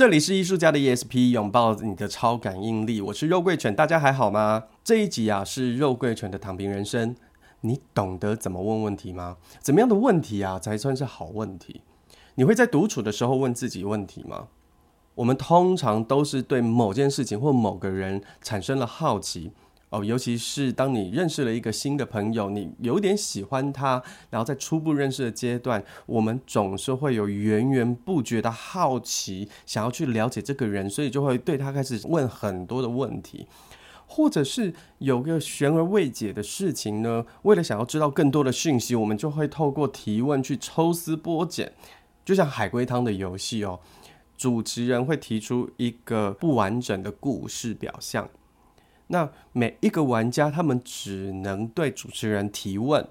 这里是艺术家的 ESP，拥抱你的超感应力。我是肉桂犬，大家还好吗？这一集啊是肉桂犬的躺平人生。你懂得怎么问问题吗？怎么样的问题啊才算是好问题？你会在独处的时候问自己问题吗？我们通常都是对某件事情或某个人产生了好奇。哦，尤其是当你认识了一个新的朋友，你有点喜欢他，然后在初步认识的阶段，我们总是会有源源不绝的好奇，想要去了解这个人，所以就会对他开始问很多的问题，或者是有个悬而未解的事情呢，为了想要知道更多的讯息，我们就会透过提问去抽丝剥茧，就像海龟汤的游戏哦，主持人会提出一个不完整的故事表象。那每一个玩家，他们只能对主持人提问，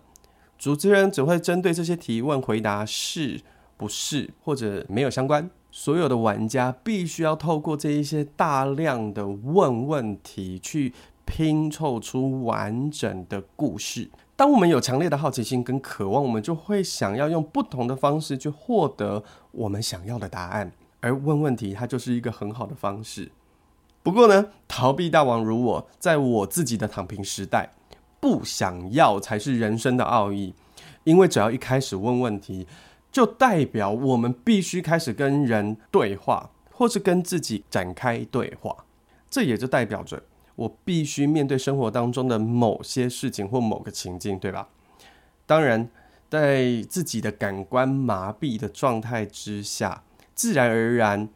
主持人只会针对这些提问回答是、不是或者没有相关。所有的玩家必须要透过这一些大量的问问题，去拼凑出完整的故事。当我们有强烈的好奇心跟渴望，我们就会想要用不同的方式去获得我们想要的答案，而问问题它就是一个很好的方式。不过呢，逃避大王如我，在我自己的躺平时代，不想要才是人生的奥义。因为只要一开始问问题，就代表我们必须开始跟人对话，或是跟自己展开对话。这也就代表着我必须面对生活当中的某些事情或某个情境，对吧？当然，在自己的感官麻痹的状态之下，自然而然。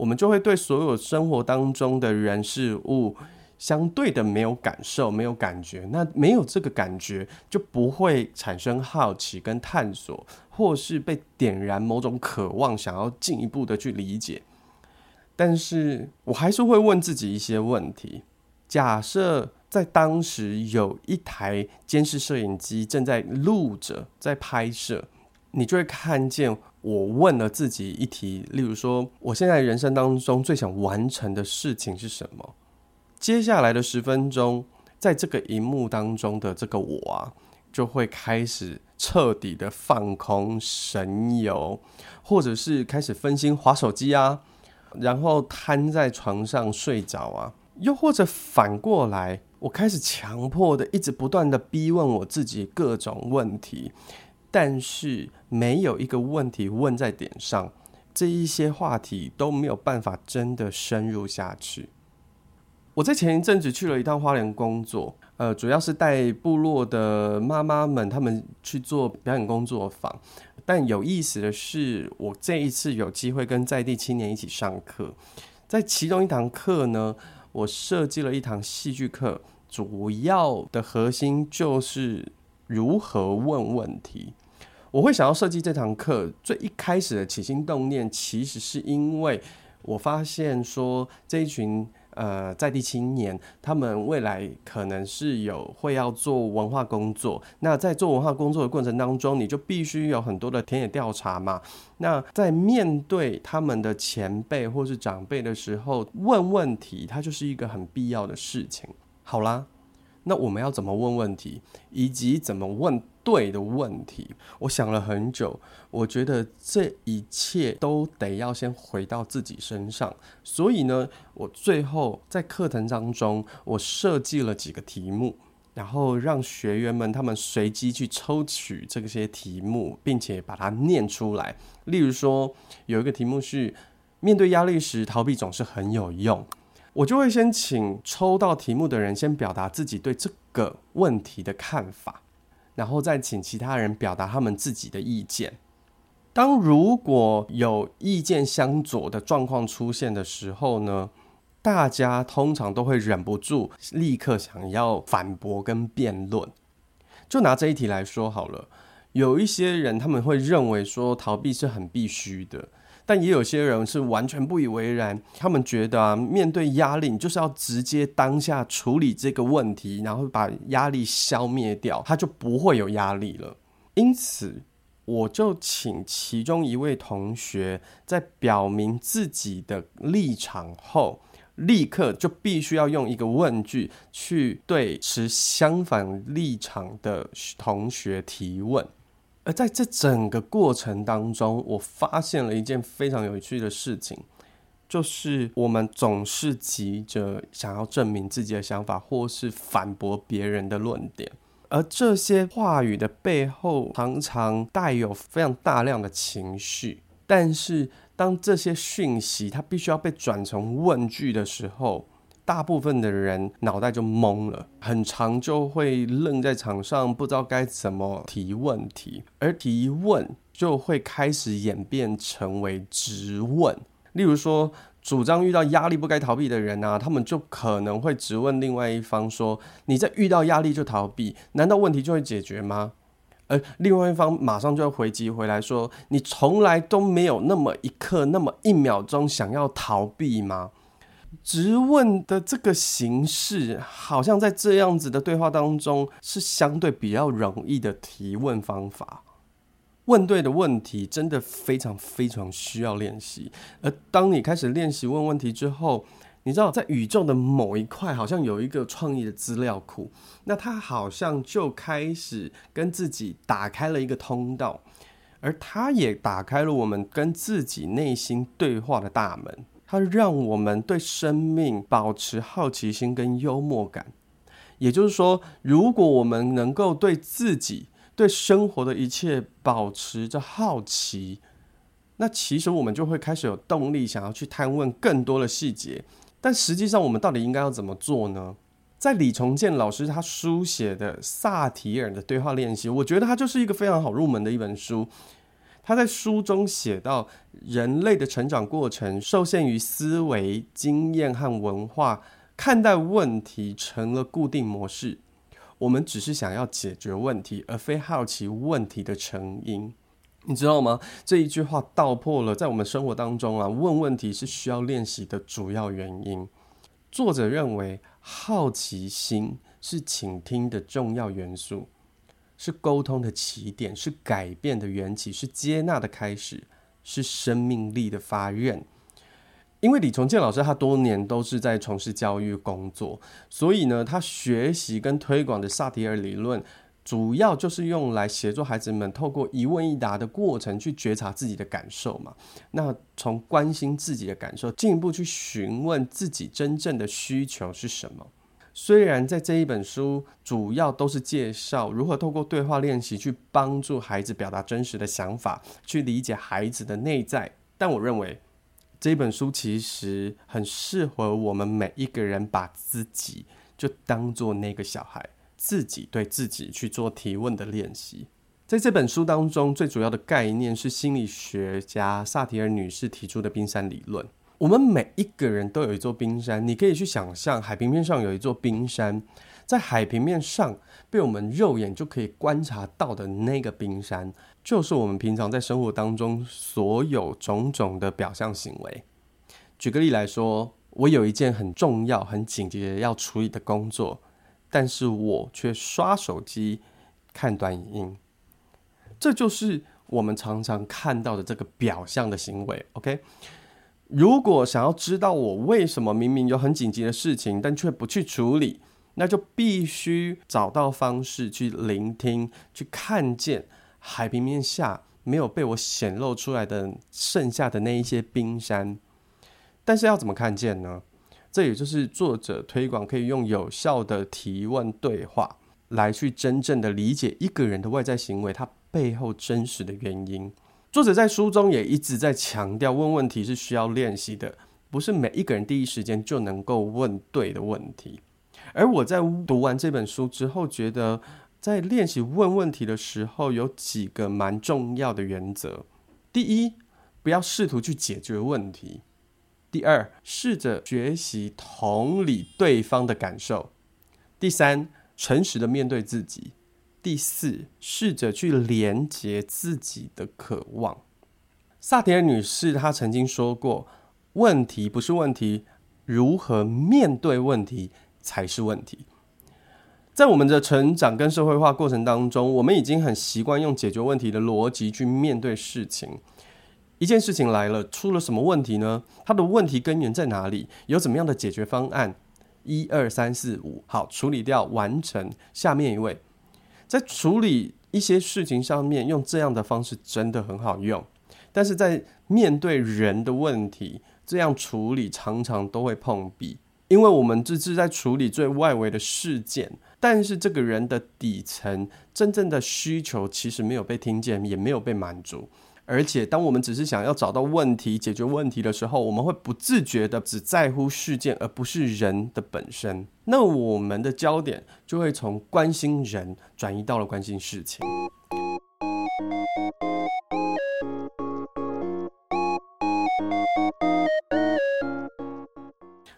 我们就会对所有生活当中的人事物相对的没有感受，没有感觉。那没有这个感觉，就不会产生好奇跟探索，或是被点燃某种渴望，想要进一步的去理解。但是我还是会问自己一些问题：假设在当时有一台监视摄影机正在录着，在拍摄。你就会看见我问了自己一题，例如说，我现在人生当中最想完成的事情是什么？接下来的十分钟，在这个荧幕当中的这个我啊，就会开始彻底的放空、神游，或者是开始分心划手机啊，然后瘫在床上睡着啊，又或者反过来，我开始强迫的一直不断的逼问我自己各种问题。但是没有一个问题问在点上，这一些话题都没有办法真的深入下去。我在前一阵子去了一趟花莲工作，呃，主要是带部落的妈妈们他们去做表演工作坊。但有意思的是，我这一次有机会跟在地青年一起上课，在其中一堂课呢，我设计了一堂戏剧课，主要的核心就是如何问问题。我会想要设计这堂课，最一开始的起心动念，其实是因为我发现说，这一群呃在地青年，他们未来可能是有会要做文化工作。那在做文化工作的过程当中，你就必须有很多的田野调查嘛。那在面对他们的前辈或是长辈的时候，问问题，它就是一个很必要的事情。好啦。那我们要怎么问问题，以及怎么问对的问题？我想了很久，我觉得这一切都得要先回到自己身上。所以呢，我最后在课程当中，我设计了几个题目，然后让学员们他们随机去抽取这些题目，并且把它念出来。例如说，有一个题目是：面对压力时，逃避总是很有用。我就会先请抽到题目的人先表达自己对这个问题的看法，然后再请其他人表达他们自己的意见。当如果有意见相左的状况出现的时候呢，大家通常都会忍不住立刻想要反驳跟辩论。就拿这一题来说好了，有一些人他们会认为说逃避是很必须的。但也有些人是完全不以为然，他们觉得啊，面对压力，你就是要直接当下处理这个问题，然后把压力消灭掉，他就不会有压力了。因此，我就请其中一位同学在表明自己的立场后，立刻就必须要用一个问句去对持相反立场的同学提问。而在这整个过程当中，我发现了一件非常有趣的事情。就是我们总是急着想要证明自己的想法，或是反驳别人的论点，而这些话语的背后常常带有非常大量的情绪。但是，当这些讯息它必须要被转成问句的时候，大部分的人脑袋就懵了，很长就会愣在场上，不知道该怎么提问题，而提问就会开始演变成为质问。例如说，主张遇到压力不该逃避的人啊，他们就可能会质问另外一方说：“你在遇到压力就逃避，难道问题就会解决吗？”而另外一方马上就要回击回来说：“你从来都没有那么一刻、那么一秒钟想要逃避吗？”质问的这个形式，好像在这样子的对话当中，是相对比较容易的提问方法。问对的问题，真的非常非常需要练习。而当你开始练习问问题之后，你知道，在宇宙的某一块，好像有一个创意的资料库，那它好像就开始跟自己打开了一个通道，而它也打开了我们跟自己内心对话的大门。它让我们对生命保持好奇心跟幽默感，也就是说，如果我们能够对自己、对生活的一切保持着好奇，那其实我们就会开始有动力想要去探问更多的细节。但实际上，我们到底应该要怎么做呢？在李崇建老师他书写的萨提尔的对话练习，我觉得它就是一个非常好入门的一本书。他在书中写到，人类的成长过程受限于思维、经验和文化，看待问题成了固定模式。我们只是想要解决问题，而非好奇问题的成因。你知道吗？这一句话道破了在我们生活当中啊，问问题是需要练习的主要原因。作者认为，好奇心是倾听的重要元素。是沟通的起点，是改变的缘起，是接纳的开始，是生命力的发軔。因为李崇建老师他多年都是在从事教育工作，所以呢，他学习跟推广的萨提尔理论，主要就是用来协助孩子们透过一问一答的过程去觉察自己的感受嘛。那从关心自己的感受，进一步去询问自己真正的需求是什么。虽然在这一本书主要都是介绍如何透过对话练习去帮助孩子表达真实的想法，去理解孩子的内在，但我认为这本书其实很适合我们每一个人把自己就当做那个小孩，自己对自己去做提问的练习。在这本书当中，最主要的概念是心理学家萨提尔女士提出的冰山理论。我们每一个人都有一座冰山，你可以去想象海平面上有一座冰山，在海平面上被我们肉眼就可以观察到的那个冰山，就是我们平常在生活当中所有种种的表象行为。举个例来说，我有一件很重要、很紧急的要处理的工作，但是我却刷手机、看短影音，这就是我们常常看到的这个表象的行为。OK。如果想要知道我为什么明明有很紧急的事情，但却不去处理，那就必须找到方式去聆听，去看见海平面下没有被我显露出来的剩下的那一些冰山。但是要怎么看见呢？这也就是作者推广可以用有效的提问对话来去真正的理解一个人的外在行为，它背后真实的原因。作者在书中也一直在强调，问问题是需要练习的，不是每一个人第一时间就能够问对的问题。而我在读完这本书之后，觉得在练习问问题的时候，有几个蛮重要的原则：第一，不要试图去解决问题；第二，试着学习同理对方的感受；第三，诚实的面对自己。第四，试着去连接自己的渴望。萨提尔女士她曾经说过：“问题不是问题，如何面对问题才是问题。”在我们的成长跟社会化过程当中，我们已经很习惯用解决问题的逻辑去面对事情。一件事情来了，出了什么问题呢？它的问题根源在哪里？有怎么样的解决方案？一二三四五，好，处理掉，完成。下面一位。在处理一些事情上面，用这样的方式真的很好用，但是在面对人的问题，这样处理常常都会碰壁，因为我们只是在处理最外围的事件，但是这个人的底层真正的需求其实没有被听见，也没有被满足。而且，当我们只是想要找到问题、解决问题的时候，我们会不自觉的只在乎事件，而不是人的本身。那我们的焦点就会从关心人转移到了关心事情。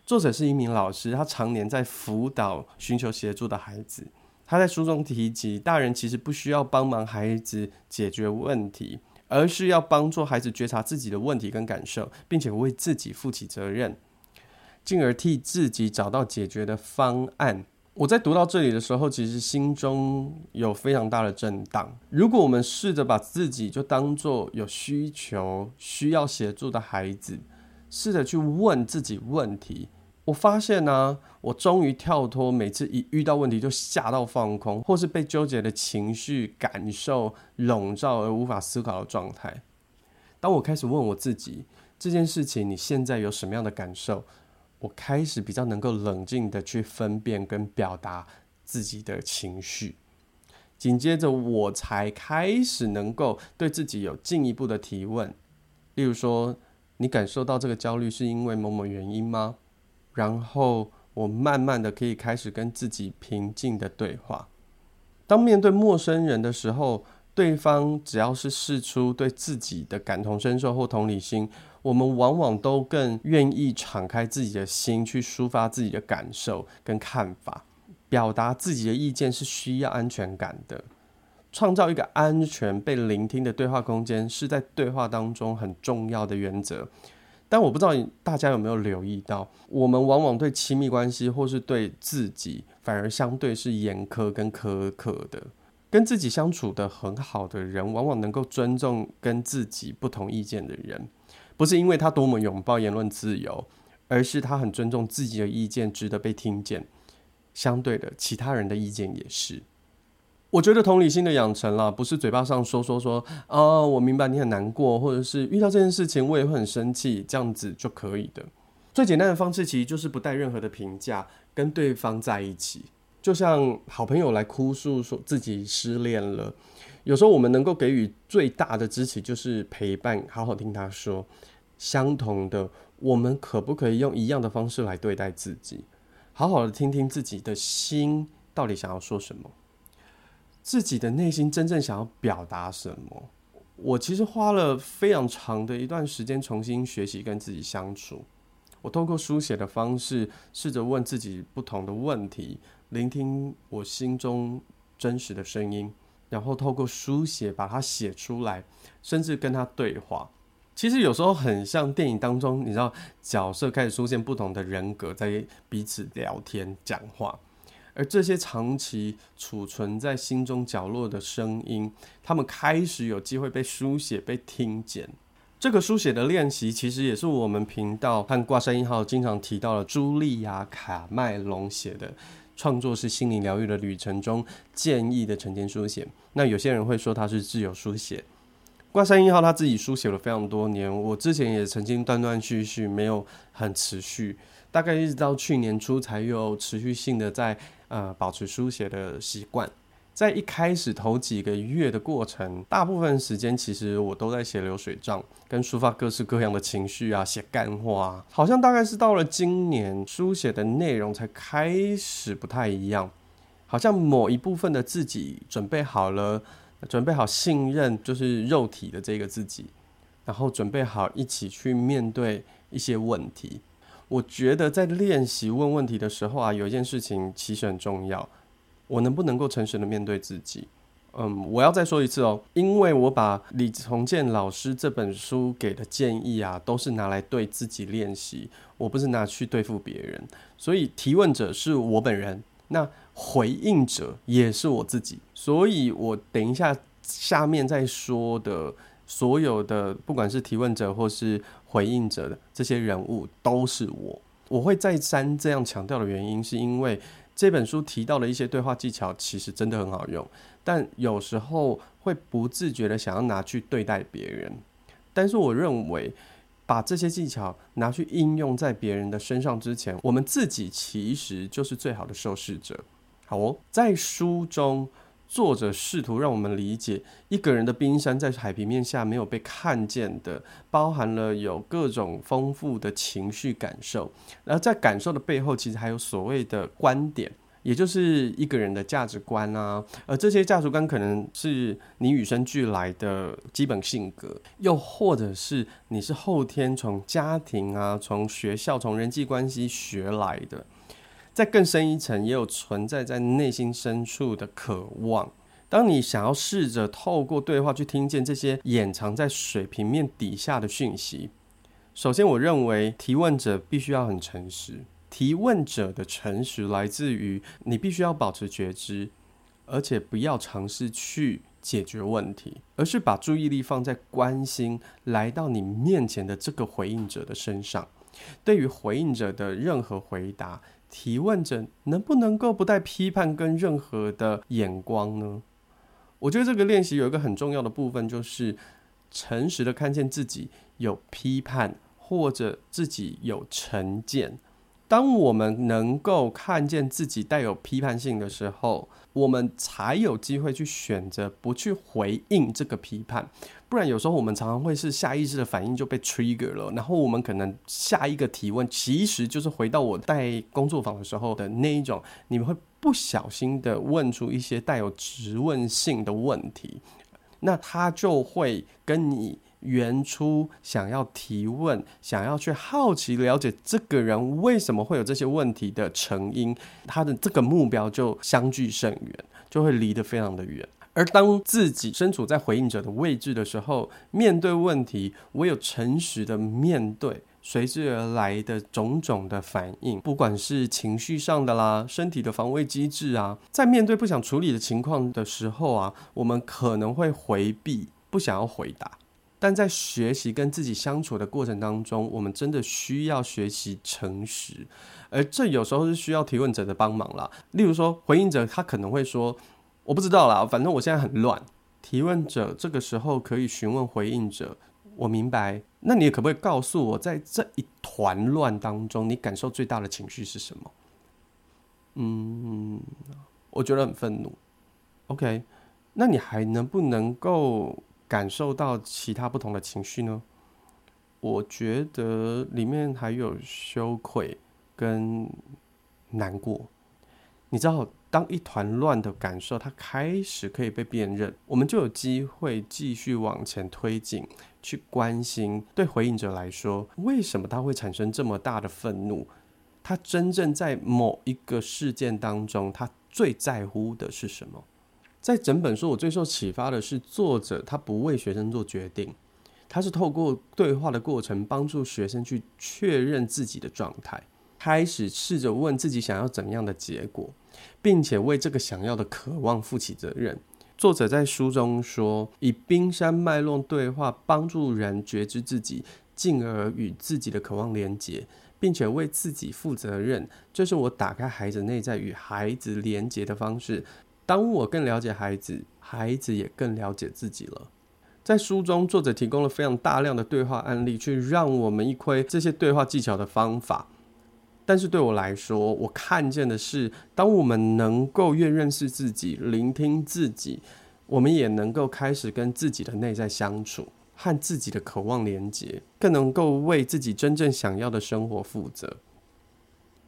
作者是一名老师，他常年在辅导寻求协助的孩子。他在书中提及，大人其实不需要帮忙孩子解决问题。而是要帮助孩子觉察自己的问题跟感受，并且为自己负起责任，进而替自己找到解决的方案。我在读到这里的时候，其实心中有非常大的震荡。如果我们试着把自己就当作有需求、需要协助的孩子，试着去问自己问题。我发现呢、我终于跳脱每次一遇到问题就吓到放空，或是被纠结的情绪感受笼罩而无法思考的状态。当我开始问我自己这件事情，你现在有什么样的感受？我开始比较能够冷静的去分辨跟表达自己的情绪。紧接着，我才开始能够对自己有进一步的提问，例如说，你感受到这个焦虑是因为某某原因吗？然后我慢慢的可以开始跟自己平静的对话。当面对陌生人的时候，对方只要是试出对自己的感同身受或同理心，我们往往都更愿意敞开自己的心去抒发自己的感受跟看法。表达自己的意见是需要安全感的，创造一个安全被聆听的对话空间，是在对话当中很重要的原则。但我不知道大家有没有留意到，我们往往对亲密关系或是对自己，反而相对是严苛跟苛刻的。跟自己相处得很好的人，往往能够尊重跟自己不同意见的人，不是因为他多么拥抱言论自由，而是他很尊重自己的意见，值得被听见。相对的，其他人的意见也是。我觉得同理心的养成啦，不是嘴巴上说说说啊、哦，我明白你很难过，或者是遇到这件事情我也会很生气，这样子就可以的。最简单的方式其实就是不带任何的评价，跟对方在一起，就像好朋友来哭诉说自己失恋了，有时候我们能够给予最大的支持就是陪伴，好好听他说。相同的，我们可不可以用一样的方式来对待自己，好好的听听自己的心到底想要说什么？自己的内心真正想要表达什么？我其实花了非常长的一段时间重新学习跟自己相处。我透过书写的方式，试着问自己不同的问题，聆听我心中真实的声音，然后透过书写把它写出来，甚至跟他对话。其实有时候很像电影当中，你知道，角色开始出现不同的人格，在彼此聊天讲话。而这些长期储存在心中角落的声音，他们开始有机会被书写、被听见。这个书写的练习，其实也是我们频道和挂山一号经常提到的茱莉亚·卡麦隆写的《创作是心灵疗愈的旅程》中建议的晨间书写。那有些人会说它是自由书写。挂山一号他自己书写了非常多年，我之前也曾经断断续续，没有很持续，大概一直到去年初才有持续性的在。呃，保持书写的习惯，在一开始头几个月的过程，大部分时间其实我都在写流水账，跟抒发各式各样的情绪啊，写干话啊。好像大概是到了今年，书写的内容才开始不太一样，好像某一部分的自己准备好了，准备好信任就是肉体的这个自己，然后准备好一起去面对一些问题。我觉得在练习问问题的时候啊，有一件事情其实很重要，我能不能够诚实的面对自己？嗯，我要再说一次哦，因为我把李崇建老师这本书给的建议啊，都是拿来对自己练习，我不是拿去对付别人，所以提问者是我本人，那回应者也是我自己，所以我等一下下面再说的。所有的不管是提问者或是回应者的这些人物都是我。我会再三这样强调的原因，是因为这本书提到的一些对话技巧其实真的很好用，但有时候会不自觉的想要拿去对待别人。但是我认为把这些技巧拿去应用在别人的身上之前，我们自己其实就是最好的受试者。好哦，在书中，作者试图让我们理解一个人的冰山在海平面下没有被看见的，包含了有各种丰富的情绪感受，而在感受的背后，其实还有所谓的观点，也就是一个人的价值观啊。而这些价值观可能是你与生俱来的基本性格，又或者是你是后天从家庭啊、从学校、从人际关系学来的。在更深一层，也有存在在内心深处的渴望。当你想要试着透过对话去听见这些掩藏在水平面底下的讯息，首先，我认为提问者必须要很诚实。提问者的诚实来自于你必须要保持觉知，而且不要尝试去解决问题，而是把注意力放在关心来到你面前的这个回应者的身上。对于回应者的任何回答，提问者能不能够不带批判跟任何的眼光呢？我觉得这个练习有一个很重要的部分，就是诚实的看见自己有批判或者自己有成见。当我们能够看见自己带有批判性的时候，我们才有机会去选择不去回应这个批判。不然，有时候我们常常会是下意识的反应就被 trigger 了，然后我们可能下一个提问，其实就是回到我带工作坊的时候的那一种，你们会不小心的问出一些带有质问性的问题，那他就会跟你原初想要提问、想要去好奇了解这个人为什么会有这些问题的成因，他的这个目标就相距甚远，就会离得非常的远。而当自己身处在回应者的位置的时候，面对问题，唯有诚实的面对随之而来的种种的反应，不管是情绪上的啦，身体的防卫机制啊，在面对不想处理的情况的时候啊，我们可能会回避，不想要回答。但在学习跟自己相处的过程当中，我们真的需要学习诚实，而这有时候是需要提问者的帮忙啦。例如说，回应者他可能会说。我不知道啦，反正我现在很乱。提问者这个时候可以询问回应者：“我明白，那你可不可以告诉我，在这一团乱当中，你感受最大的情绪是什么？”嗯，我觉得很愤怒。OK，那你还能不能够感受到其他不同的情绪呢？我觉得里面还有羞愧跟难过。你知道，当一团乱的感受，它开始可以被辨认，我们就有机会继续往前推进，去关心。对回应者来说，为什么他会产生这么大的愤怒？他真正在某一个事件当中，他最在乎的是什么？在整本书，我最受启发的是作者，他不为学生做决定，他是透过对话的过程，帮助学生去确认自己的状态。开始试着问自己想要怎样的结果，并且为这个想要的渴望负起责任。作者在书中说，以冰山脉络对话，帮助人觉知自己，进而与自己的渴望连结，并且为自己负责任。这是我打开孩子内在与孩子连结的方式。当我更了解孩子，孩子也更了解自己了。在书中，作者提供了非常大量的对话案例，去让我们一窥这些对话技巧的方法。但是对我来说，我看见的是，当我们能够越认识自己、聆听自己，我们也能够开始跟自己的内在相处，和自己的渴望连接，更能够为自己真正想要的生活负责。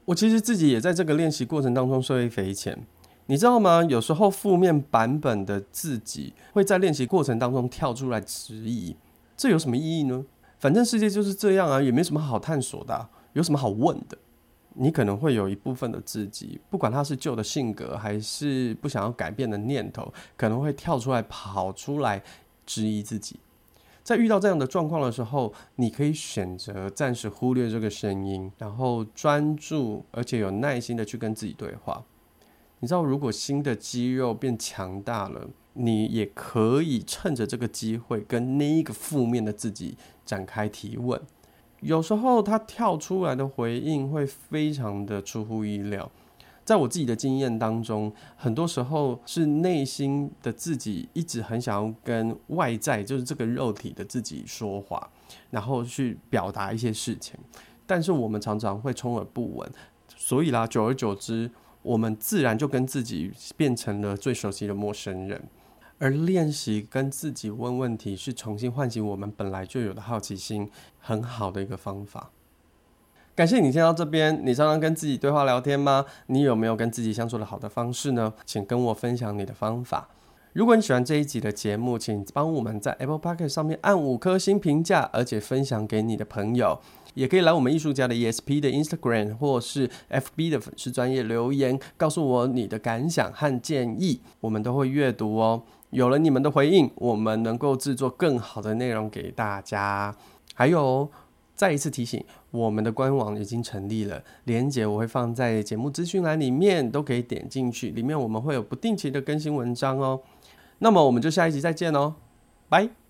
我其实自己也在这个练习过程当中受益匪浅，你知道吗？有时候负面版本的自己会在练习过程当中跳出来质疑，这有什么意义呢？反正世界就是这样啊，也没什么好探索的，有什么好问的？你可能会有一部分的自己，不管他是旧的性格，还是不想要改变的念头，可能会跳出来、跑出来质疑自己。在遇到这样的状况的时候，你可以选择暂时忽略这个声音，然后专注而且有耐心的去跟自己对话。你知道，如果新的肌肉变强大了，你也可以趁着这个机会跟那一个负面的自己展开提问。有时候他跳出来的回应会非常的出乎意料，在我自己的经验当中，很多时候是内心的自己一直很想要跟外在，就是这个肉体的自己说话，然后去表达一些事情，但是我们常常会充耳不闻，所以啦，久而久之，我们自然就跟自己变成了最熟悉的陌生人。而练习跟自己问问题，是重新唤醒我们本来就有的好奇心，很好的一个方法。感谢你听到这边，你常常跟自己对话聊天吗？你有没有跟自己相处的好的方式呢？请跟我分享你的方法。如果你喜欢这一集的节目，请帮我们在 Apple Podcast 上面按五颗星评价，而且分享给你的朋友。也可以来我们艺术家的 ESP 的 Instagram 或是 FB 的粉丝专页留言，告诉我你的感想和建议，我们都会阅读哦。有了你们的回应，我们能够制作更好的内容给大家。还有，再一次提醒，我们的官网已经成立了，链接我会放在节目资讯栏里面，都可以点进去，里面我们会有不定期的更新文章哦。那么我们就下一集再见哦，拜。